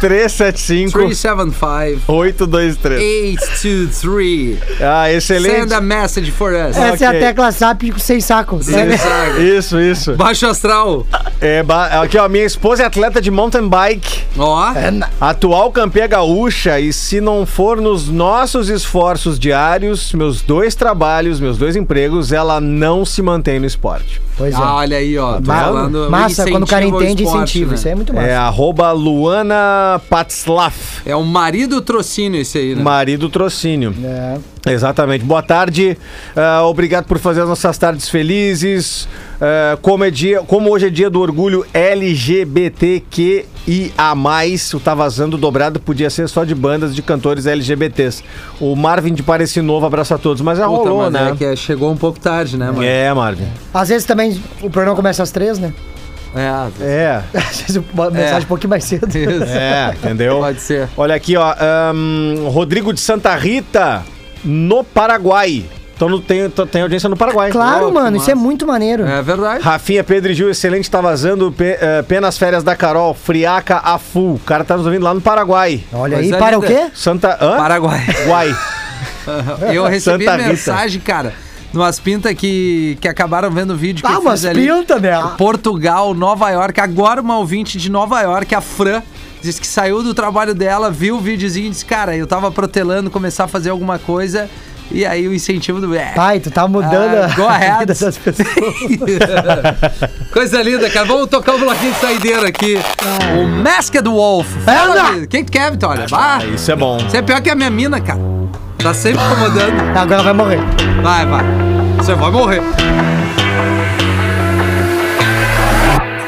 375 375 823. 823. Ah, Send excelente. a message for us. Essa é a tecla SAP sem saco. É, Saco. Isso, isso. Baixo astral. É, ba- aqui, ó, minha esposa é atleta de mountain bike, Ó. atual campeã gaúcha, e se não for nos nossos esforços diários, meus dois trabalhos, meus dois empregos, ela não se mantém no esporte. Pois é. Ah, olha aí, ó. Tô Ma- falando Massa, quando o cara entende, esporte, incentiva. né? Isso aí é muito massa. É arroba Luana É o marido trocínio esse aí, né? marido trocínio. É. Exatamente. Boa tarde. Ah, obrigado por fazer as nossas tardes felizes. Ah, como, é dia, como hoje é dia do orgulho LGBTQIA+, o Tá Vazando dobrado podia ser só de bandas de cantores LGBTs. O Marvin de Parece Novo, abraço a todos. Mas já Puta, rolou, mas né? É que chegou um pouco tarde, né, mano? É, Marvin. Às vezes também o programa começa às três, né? É. É, [laughs] Às vezes uma mensagem um pouquinho mais cedo. Isso. é, entendeu? Pode ser. Olha aqui, ó. ahn, Rodrigo de Santa Rita, no Paraguai. Então não tem, tem audiência no Paraguai. Claro, Oh, mano, isso é muito maneiro. É verdade. Rafinha, Pedro e Gil, excelente, tá vazando. Pe, eh, penas férias da Carol, Friaca a full. O cara tá nos ouvindo lá no Paraguai. Olha aí, Coisa para o linda. quê? Santa. Hã? Paraguai. Guai. [laughs] Eu recebi Santa Rita. mensagem, cara, numas pintas que, que acabaram vendo o vídeo que Ah, eu umas fiz ali. pinta, né? Portugal, Nova York. Agora uma ouvinte de Nova York, a Fran, disse que saiu do trabalho dela, viu o videozinho e disse, cara, eu tava protelando começar a fazer alguma coisa. E aí o incentivo do. É, Pai, tu tá mudando Ah, go [laughs] a ahead. vida das pessoas. [laughs] Coisa linda, cara. Vamos tocar um bloquinho de saideira aqui. O Masked Wolf. Fala, Anda! vida. Quem que quer, Vitória? Bah, Isso é bom. você é pior que a minha mina, cara. Tá sempre incomodando. Agora vai morrer. Vai, vai. Você vai morrer.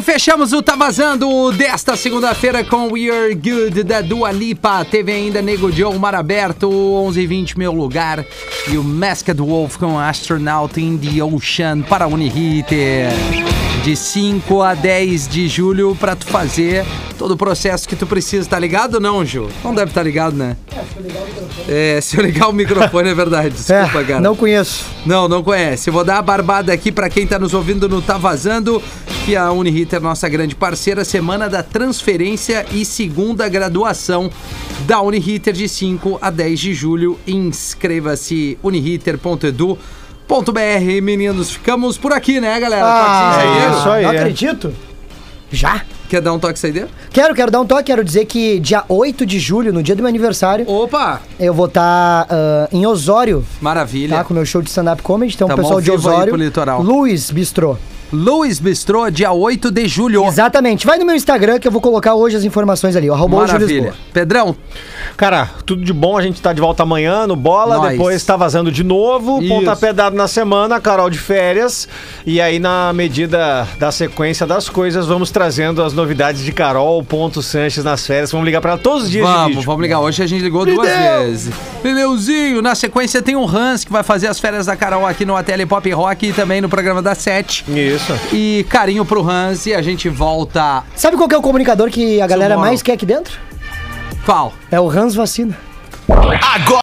bem, fechamos o Tá Vazando desta segunda-feira com We Are Good da Dua Lipa. Teve ainda Nego Joe, Mar Aberto, 11 h 20 meu lugar. E o Masked Wolf com Astronaut in the Ocean para Uniriter. De 5 a 10 de julho pra tu fazer todo o processo que tu precisa. Tá ligado ou não, Ju? Não deve estar ligado, né? É, se eu ligar o microfone é verdade. Desculpa, É, cara. não conheço. Não, não conhece. Eu vou dar a barbada aqui pra quem tá nos ouvindo no Tá Vazando, que a Uniriter é nossa grande parceira, semana da transferência e segunda graduação da Uniriter de 5 a 10 de julho. Inscreva-se uniriter.edu.br. Meninos, ficamos por aqui, né, galera? Ah, saideiro? isso aí. Não acredito. Já? Quer dar um toque saideiro? Quero, quero dar um toque. Quero dizer que dia 8 de julho, no dia do meu aniversário, Opa! eu vou estar em Osório, Maravilha. tá? Com o meu show de stand-up comedy. Então, o Tamo pessoal de Osório. Luiz Bistrô. Luiz Bistrô, dia 8 de julho. Exatamente. Vai no meu Instagram que eu vou colocar hoje as informações ali. O arroba hoje Maravilha. Pedrão, Cara, tudo de bom. A gente tá de volta amanhã no Bola. Nós. Depois tá vazando de novo. Isso. Pontapé dado na semana. Carol de férias. E aí, na medida da sequência das coisas, vamos trazendo as novidades de Carol. Ponto Sanches nas férias. Vamos ligar pra ela todos os dias de Vamos, vídeo. vamos ligar. Hoje a gente ligou duas vezes. Pneuzinho, na sequência tem o Hans, que vai fazer as férias da Carol aqui no ATL Pop Rock e também no programa da Sete. Isso. E carinho pro Hans e a gente volta. Sabe qual que é o comunicador que a galera Tomorrow. mais quer aqui dentro? Qual? É o Hans Vacina. Agora